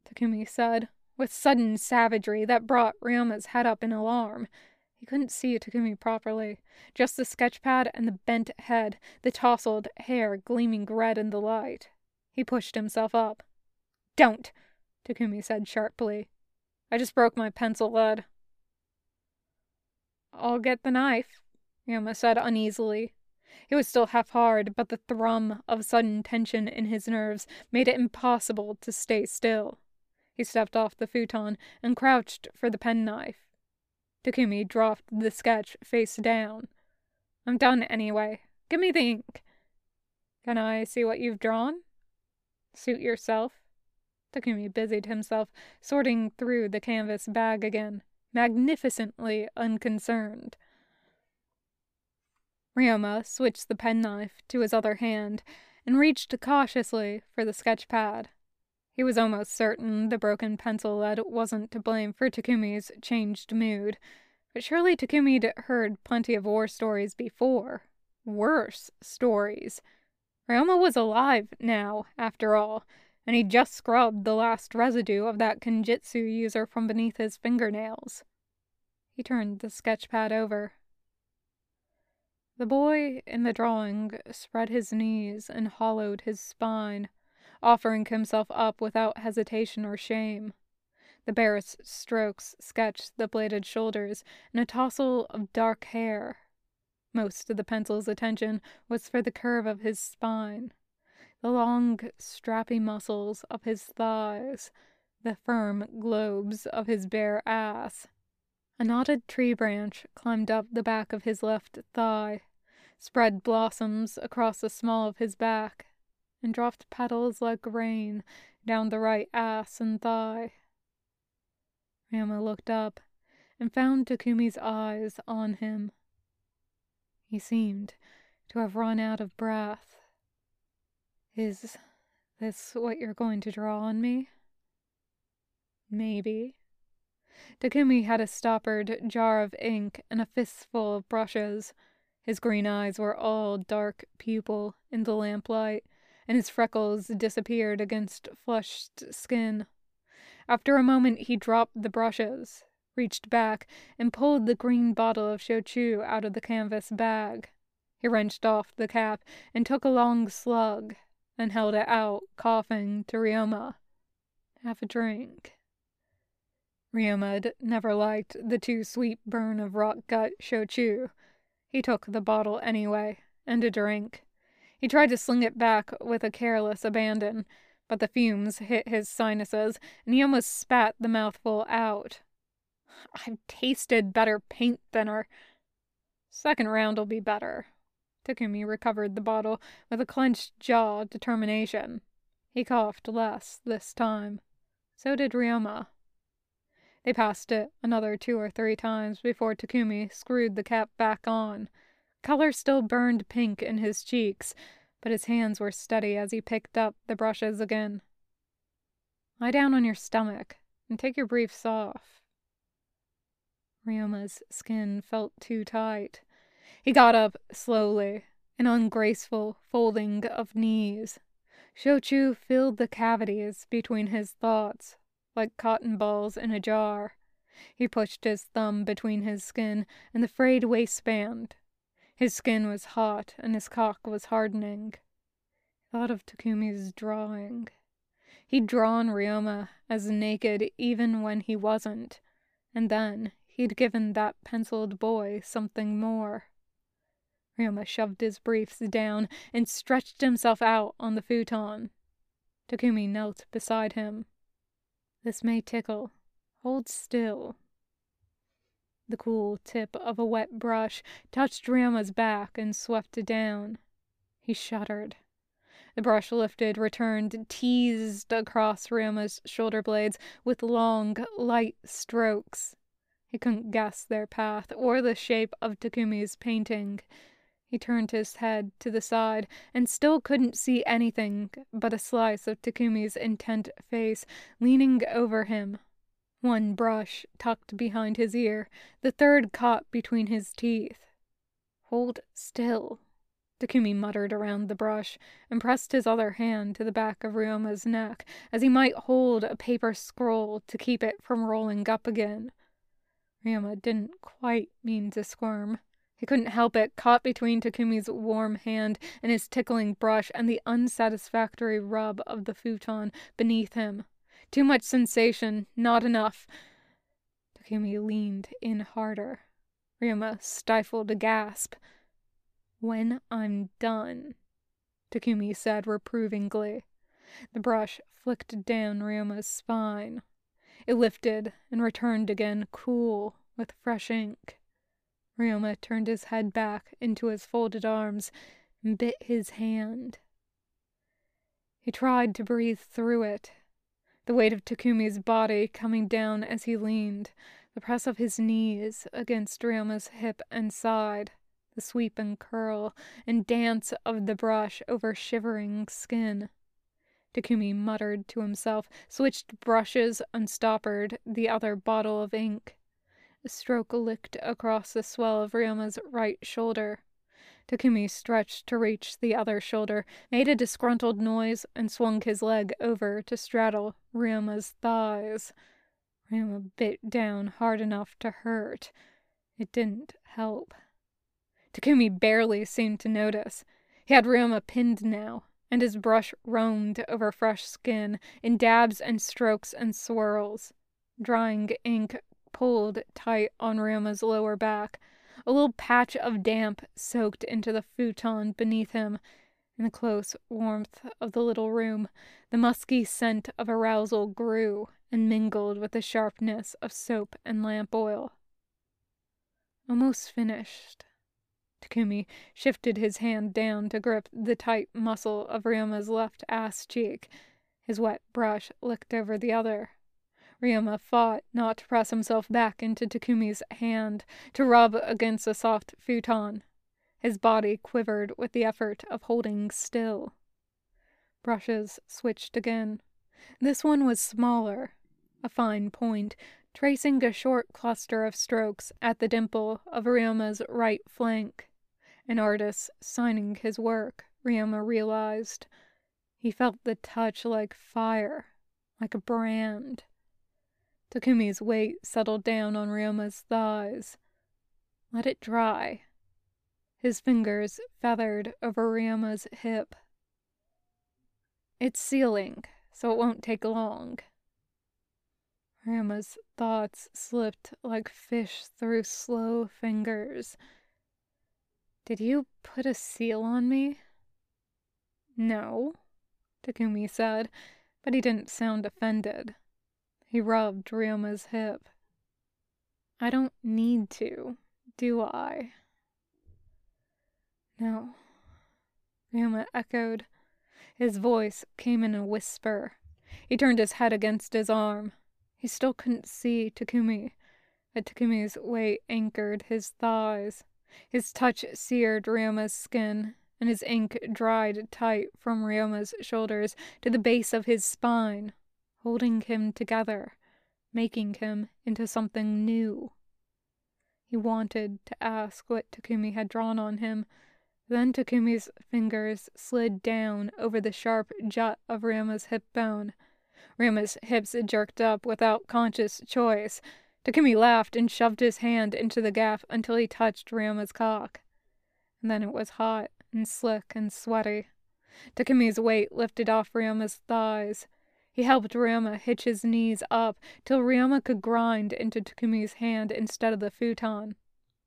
Takumi said, with sudden savagery that brought Ryoma's head up in alarm. He couldn't see Takumi properly. Just the sketchpad and the bent head, the tousled hair gleaming red in the light. He pushed himself up. Don't, Takumi said sharply. I just broke my pencil lead. I'll get the knife, Ryoma said uneasily. He was still half hard, but the thrum of sudden tension in his nerves made it impossible to stay still. He stepped off the futon and crouched for the penknife. Takumi dropped the sketch face down. I'm done anyway. Give me the ink. Can I see what you've drawn? Suit yourself. Takumi busied himself sorting through the canvas bag again, magnificently unconcerned. Ryoma switched the penknife to his other hand and reached cautiously for the sketch pad. He was almost certain the broken pencil lead wasn't to blame for Takumi's changed mood, but surely Takumi'd heard plenty of war stories before. Worse stories. Ryoma was alive now, after all, and he just scrubbed the last residue of that Kenjutsu user from beneath his fingernails. He turned the sketchpad over. The boy in the drawing spread his knees and hollowed his spine, offering himself up without hesitation or shame. The barest strokes sketched the bladed shoulders and a tousle of dark hair. Most of the pencil's attention was for the curve of his spine the long, strappy muscles of his thighs, the firm globes of his bare ass. A knotted tree branch climbed up the back of his left thigh, spread blossoms across the small of his back, and dropped petals like rain down the right ass and thigh. Ryoma looked up and found Takumi's eyes on him. He seemed to have run out of breath. Is this what you're going to draw on me? Maybe. Takumi had a stoppered jar of ink and a fistful of brushes. His green eyes were all dark pupil in the lamplight, and his freckles disappeared against flushed skin. After a moment, he dropped the brushes, reached back, and pulled the green bottle of shochu out of the canvas bag. He wrenched off the cap and took a long slug, and held it out, coughing, to Ryoma. Have a drink. Ryoma never liked the too sweet burn of rock gut shochu. He took the bottle anyway, and a drink. He tried to sling it back with a careless abandon, but the fumes hit his sinuses, and he almost spat the mouthful out. I've tasted better paint thinner. Second round'll be better. Takumi recovered the bottle with a clenched jaw determination. He coughed less this time. So did Ryoma. They passed it another two or three times before Takumi screwed the cap back on. Color still burned pink in his cheeks, but his hands were steady as he picked up the brushes again. Lie down on your stomach and take your briefs off. Ryoma's skin felt too tight. He got up slowly, an ungraceful folding of knees. Shochu filled the cavities between his thoughts, like cotton balls in a jar. He pushed his thumb between his skin and the frayed waistband. His skin was hot and his cock was hardening. He thought of Takumi's drawing. He'd drawn Ryoma as naked even when he wasn't, and then he'd given that penciled boy something more. Ryoma shoved his briefs down and stretched himself out on the futon. Takumi knelt beside him. This may tickle. Hold still. The cool tip of a wet brush touched Ryoma's back and swept down. He shuddered. The brush lifted, returned, teased across Ryoma's shoulder blades with long, light strokes. He couldn't guess their path or the shape of Takumi's painting. He turned his head to the side and still couldn't see anything but a slice of Takumi's intent face leaning over him. One brush tucked behind his ear, the third caught between his teeth. Hold still, Takumi muttered around the brush and pressed his other hand to the back of Ryoma's neck as he might hold a paper scroll to keep it from rolling up again. Ryoma didn't quite mean to squirm. He couldn't help it, caught between Takumi's warm hand and his tickling brush and the unsatisfactory rub of the futon beneath him. Too much sensation, not enough. Takumi leaned in harder. Ryoma stifled a gasp. When I'm done, Takumi said reprovingly. The brush flicked down Ryoma's spine. It lifted and returned again, cool, with fresh ink. Ryoma turned his head back into his folded arms and bit his hand. He tried to breathe through it, the weight of Takumi's body coming down as he leaned, the press of his knees against Ryoma's hip and side, the sweep and curl and dance of the brush over shivering skin. Takumi muttered to himself, switched brushes, and stoppered the other bottle of ink. A stroke licked across the swell of Ryoma's right shoulder. Takumi stretched to reach the other shoulder, made a disgruntled noise, and swung his leg over to straddle Ryoma's thighs. Ryoma bit down hard enough to hurt. It didn't help. Takumi barely seemed to notice. He had Ryoma pinned now, and his brush roamed over fresh skin in dabs and strokes and swirls. Drying ink pulled tight on Ryoma's lower back. A little patch of damp soaked into the futon beneath him. In the close warmth of the little room, the musky scent of arousal grew and mingled with the sharpness of soap and lamp oil. Almost finished, Takumi shifted his hand down to grip the tight muscle of Ryoma's left ass cheek. His wet brush licked over the other. Ryoma fought not to press himself back into Takumi's hand, to rub against the soft futon. His body quivered with the effort of holding still. Brushes switched again. This one was smaller, a fine point, tracing a short cluster of strokes at the dimple of Ryoma's right flank. An artist signing his work, Ryoma realized. He felt the touch like fire, like a brand. Takumi's weight settled down on Ryoma's thighs. Let it dry. His fingers feathered over Ryoma's hip. It's sealing, so it won't take long. Ryoma's thoughts slipped like fish through slow fingers. Did you put a seal on me? No, Takumi said, but he didn't sound offended. He rubbed Ryoma's hip. I don't need to, do I? No, Ryoma echoed. His voice came in a whisper. He turned his head against his arm. He still couldn't see Takumi, but Takumi's weight anchored his thighs. His touch seared Ryoma's skin, and his ink dried tight from Ryoma's shoulders to the base of his spine, holding him together, making him into something new. He wanted to ask what Takumi had drawn on him. Then Takumi's fingers slid down over the sharp jut of Ryoma's hip bone. Ryoma's hips jerked up without conscious choice. Takumi laughed and shoved his hand into the gap until he touched Ryoma's cock. And then it was hot and slick and sweaty. Takumi's weight lifted off Ryoma's thighs. He helped Ryoma hitch his knees up till Ryoma could grind into Takumi's hand instead of the futon.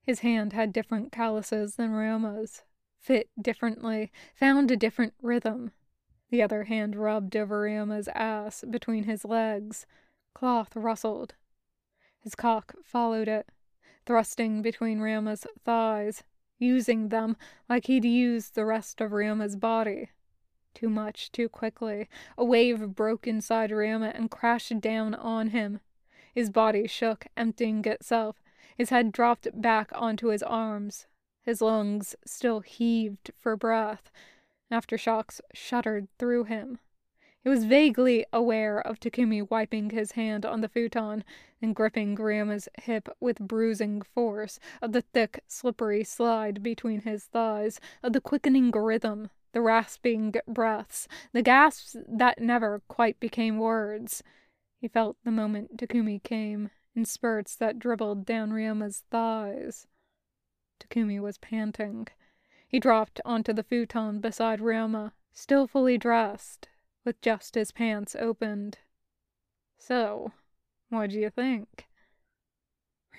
His hand had different calluses than Ryoma's, fit differently, found a different rhythm. The other hand rubbed over Ryoma's ass between his legs. Cloth rustled. His cock followed it, thrusting between Ryoma's thighs, using them like he'd used the rest of Ryoma's body. Too much, too quickly. A wave broke inside Ryoma and crashed down on him. His body shook, emptying itself, his head dropped back onto his arms. His lungs still heaved for breath. Aftershocks shuddered through him. He was vaguely aware of Takumi wiping his hand on the futon and gripping Ryoma's hip with bruising force, of the thick, slippery slide between his thighs, of the quickening rhythm, the rasping breaths, the gasps that never quite became words. He felt the moment Takumi came, in spurts that dribbled down Ryoma's thighs. Takumi was panting. He dropped onto the futon beside Ryoma, still fully dressed, with just his pants opened. So, what do you think?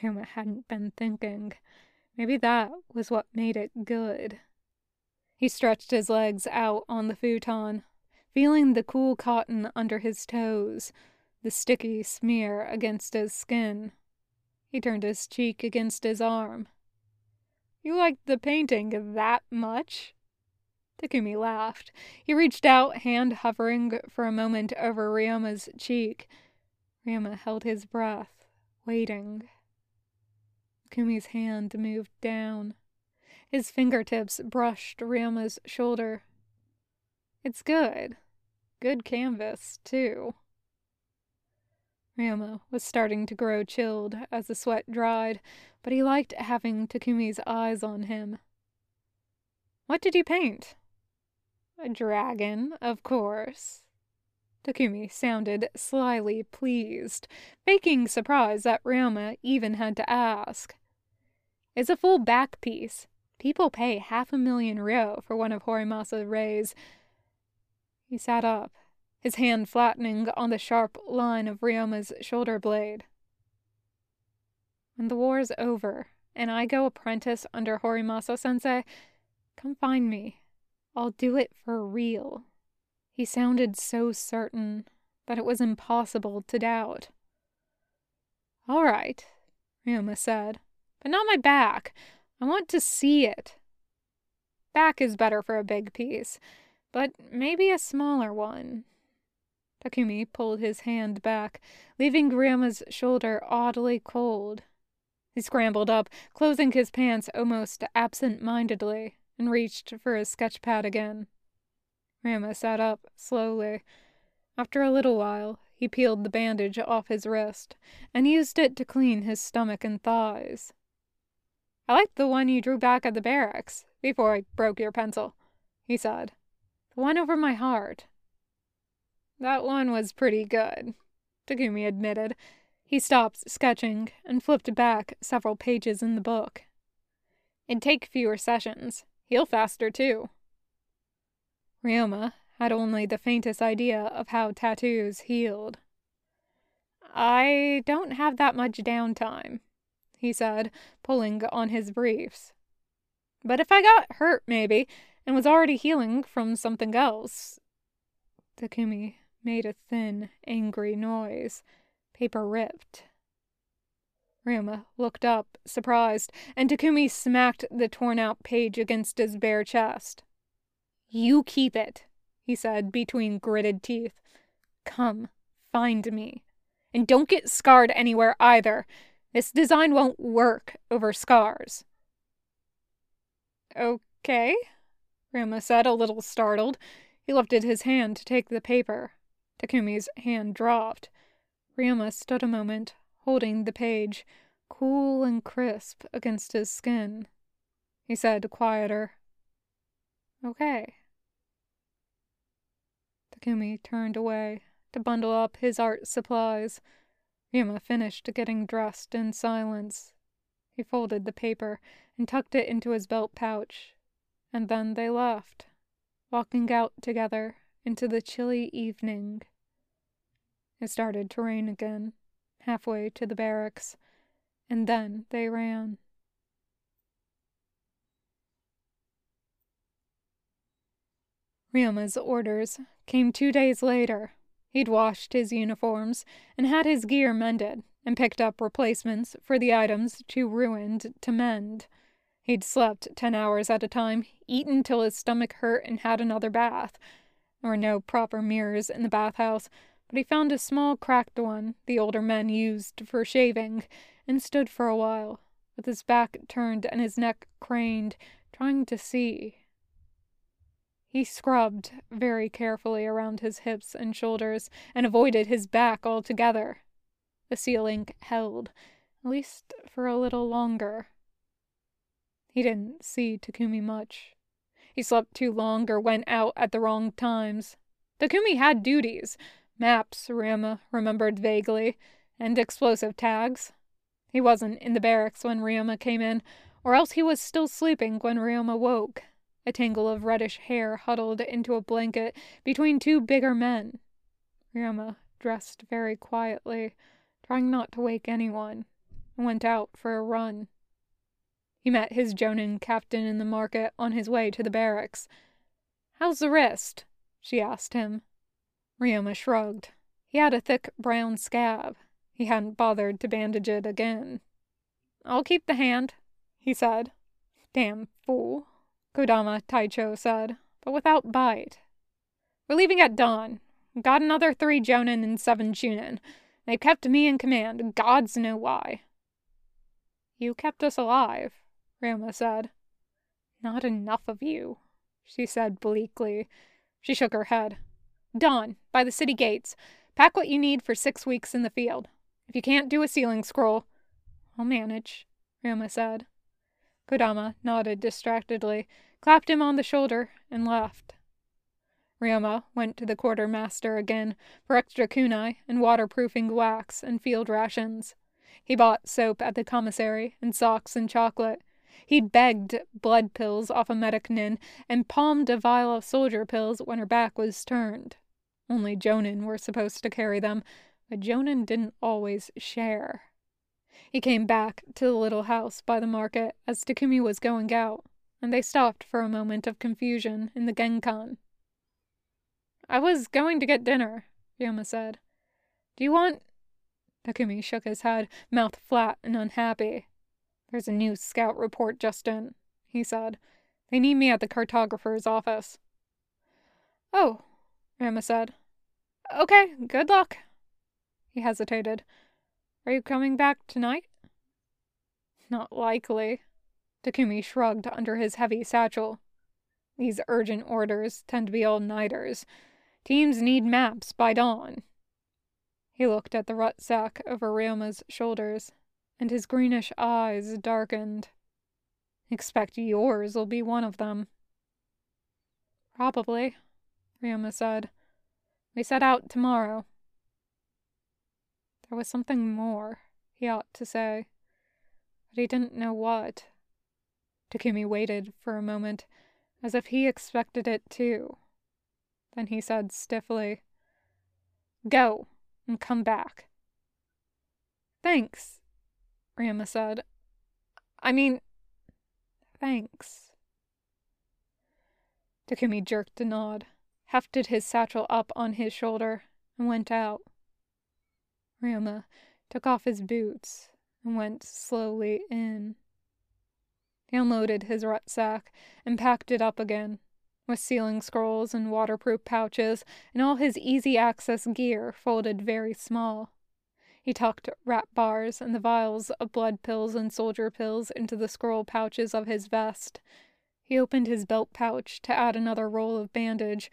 Ryoma hadn't been thinking. Maybe that was what made it good. He stretched his legs out on the futon, feeling the cool cotton under his toes, the sticky smear against his skin. He turned his cheek against his arm. You liked the painting that much? Takumi laughed. He reached out, hand hovering for a moment over Ryoma's cheek. Ryoma held his breath, waiting. Takumi's hand moved down. His fingertips brushed Ryoma's shoulder. It's good. Good canvas, too. Ryoma was starting to grow chilled as the sweat dried, but he liked having Takumi's eyes on him. What did you paint? A dragon, of course. Takumi sounded slyly pleased, faking surprise that Ryoma even had to ask. It's a full back piece. People pay half a million ryo for one of Horimasa Rei's. He sat up, his hand flattening on the sharp line of Ryoma's shoulder blade. When the war's over and I go apprentice under Horimasa sensei, come find me. I'll do it for real. He sounded so certain that it was impossible to doubt. All right, Ryoma said, but not my back. I want to see it. Back is better for a big piece, but maybe a smaller one. Takumi pulled his hand back, leaving Ryoma's shoulder oddly cold. He scrambled up, closing his pants almost absent mindedly, and reached for his sketch pad again. Ryoma sat up slowly. After a little while, he peeled the bandage off his wrist and used it to clean his stomach and thighs. I liked the one you drew back at the barracks before I broke your pencil, he said. The one over my heart. That one was pretty good, Takumi admitted. He stopped sketching and flipped back several pages in the book. It'd take fewer sessions. Heal faster, too. Ryoma had only the faintest idea of how tattoos healed. I don't have that much downtime, he said, pulling on his briefs. But if I got hurt, maybe, and was already healing from something else. Takumi made a thin, angry noise. Paper ripped. Ryoma looked up, surprised, and Takumi smacked the torn out page against his bare chest. You keep it, he said between gritted teeth. Come, find me. And don't get scarred anywhere either. This design won't work over scars. Okay, Ryoma said, a little startled. He lifted his hand to take the paper. Takumi's hand dropped. Ryoma stood a moment, holding the page, cool and crisp against his skin. He said, quieter, Okay. Takumi turned away to bundle up his art supplies. Ryoma finished getting dressed in silence. He folded the paper and tucked it into his belt pouch, and then they left, walking out together into the chilly evening. It started to rain again, halfway to the barracks, and then they ran. Ryoma's orders came two days later He'd washed his uniforms and had his gear mended and picked up replacements for the items too ruined to mend. He'd slept ten hours at a time, eaten till his stomach hurt, and had another bath. There were no proper mirrors in the bathhouse, but he found a small cracked one the older men used for shaving, and stood for a while, with his back turned and his neck craned, trying to see. He scrubbed very carefully around his hips and shoulders, and avoided his back altogether. The ceiling held, at least for a little longer. He didn't see Takumi much. He slept too long or went out at the wrong times. Takumi had duties maps, Ryoma remembered vaguely, and explosive tags. He wasn't in the barracks when Ryoma came in, or else he was still sleeping when Ryoma woke, a tangle of reddish hair huddled into a blanket between two bigger men. Ryoma dressed very quietly, trying not to wake anyone, and went out for a run. He met his Jonin captain in the market on his way to the barracks. How's the wrist? she asked him. Ryoma shrugged. He had a thick brown scab. He hadn't bothered to bandage it again. I'll keep the hand, he said. Damn fool, Kodama Taicho said, but without bite. We're leaving at dawn. Got another three Jonin and seven Chunin. They kept me in command, gods know why. You kept us alive, Ryoma said. Not enough of you, she said bleakly. She shook her head. Dawn, by the city gates. Pack what you need for six weeks in the field. If you can't do a sealing scroll, I'll manage, Ryoma said. Kodama nodded distractedly, clapped him on the shoulder, and left. Ryoma went to the quartermaster again for extra kunai and waterproofing wax and field rations. He bought soap at the commissary and socks and chocolate. He'd begged blood pills off a medic nin and palmed a vial of soldier pills when her back was turned. Only Jonin were supposed to carry them, but Jonin didn't always share. He came back to the little house by the market as Takumi was going out, and they stopped for a moment of confusion in the Genkan. I was going to get dinner, Ryoma said. Do you want. Takumi shook his head, mouth flat and unhappy. There's a new scout report just in, he said. They need me at the cartographer's office. Oh, Ryoma said. Okay, good luck. He hesitated. Are you coming back tonight? Not likely. Takumi shrugged under his heavy satchel. These urgent orders tend to be all nighters. Teams need maps by dawn. He looked at the rucksack over Ryoma's shoulders, and his greenish eyes darkened. Expect yours'll be one of them. Probably, Ryoma said. We set out tomorrow. There was something more, he ought to say, but he didn't know what. Takumi waited for a moment, as if he expected it too. Then he said stiffly, Go and come back. Thanks, Ryoma said. I mean, thanks. Takumi jerked a nod, hefted his satchel up on his shoulder, and went out. Ryoma took off his boots and went slowly in. He unloaded his rucksack and packed it up again, with sealing scrolls and waterproof pouches, and all his easy access gear folded very small. He tucked rat bars and the vials of blood pills and soldier pills into the scroll pouches of his vest. He opened his belt pouch to add another roll of bandage,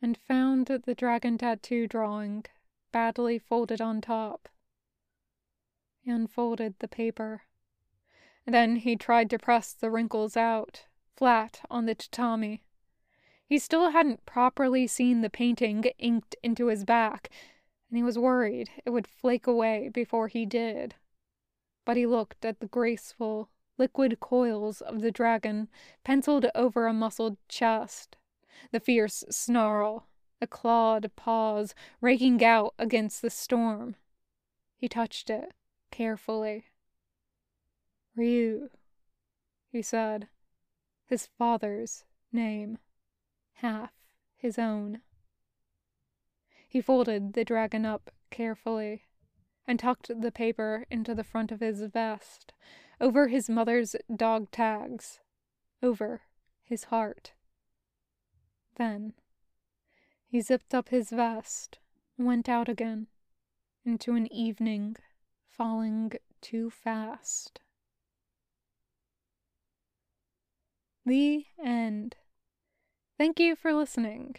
and found the dragon tattoo drawing, badly folded on top. He unfolded the paper. Then he tried to press the wrinkles out, flat on the tatami. He still hadn't properly seen the painting inked into his back, and he was worried it would flake away before he did. But he looked at the graceful, liquid coils of the dragon penciled over a muscled chest, the fierce snarl, the clawed paws raking out against the storm. He touched it carefully. Ryu, he said, his father's name half his own. He folded the dragon up carefully and tucked the paper into the front of his vest, over his mother's dog tags, over his heart. Then he zipped up his vest went out again into an evening falling too fast. The end. Thank you for listening.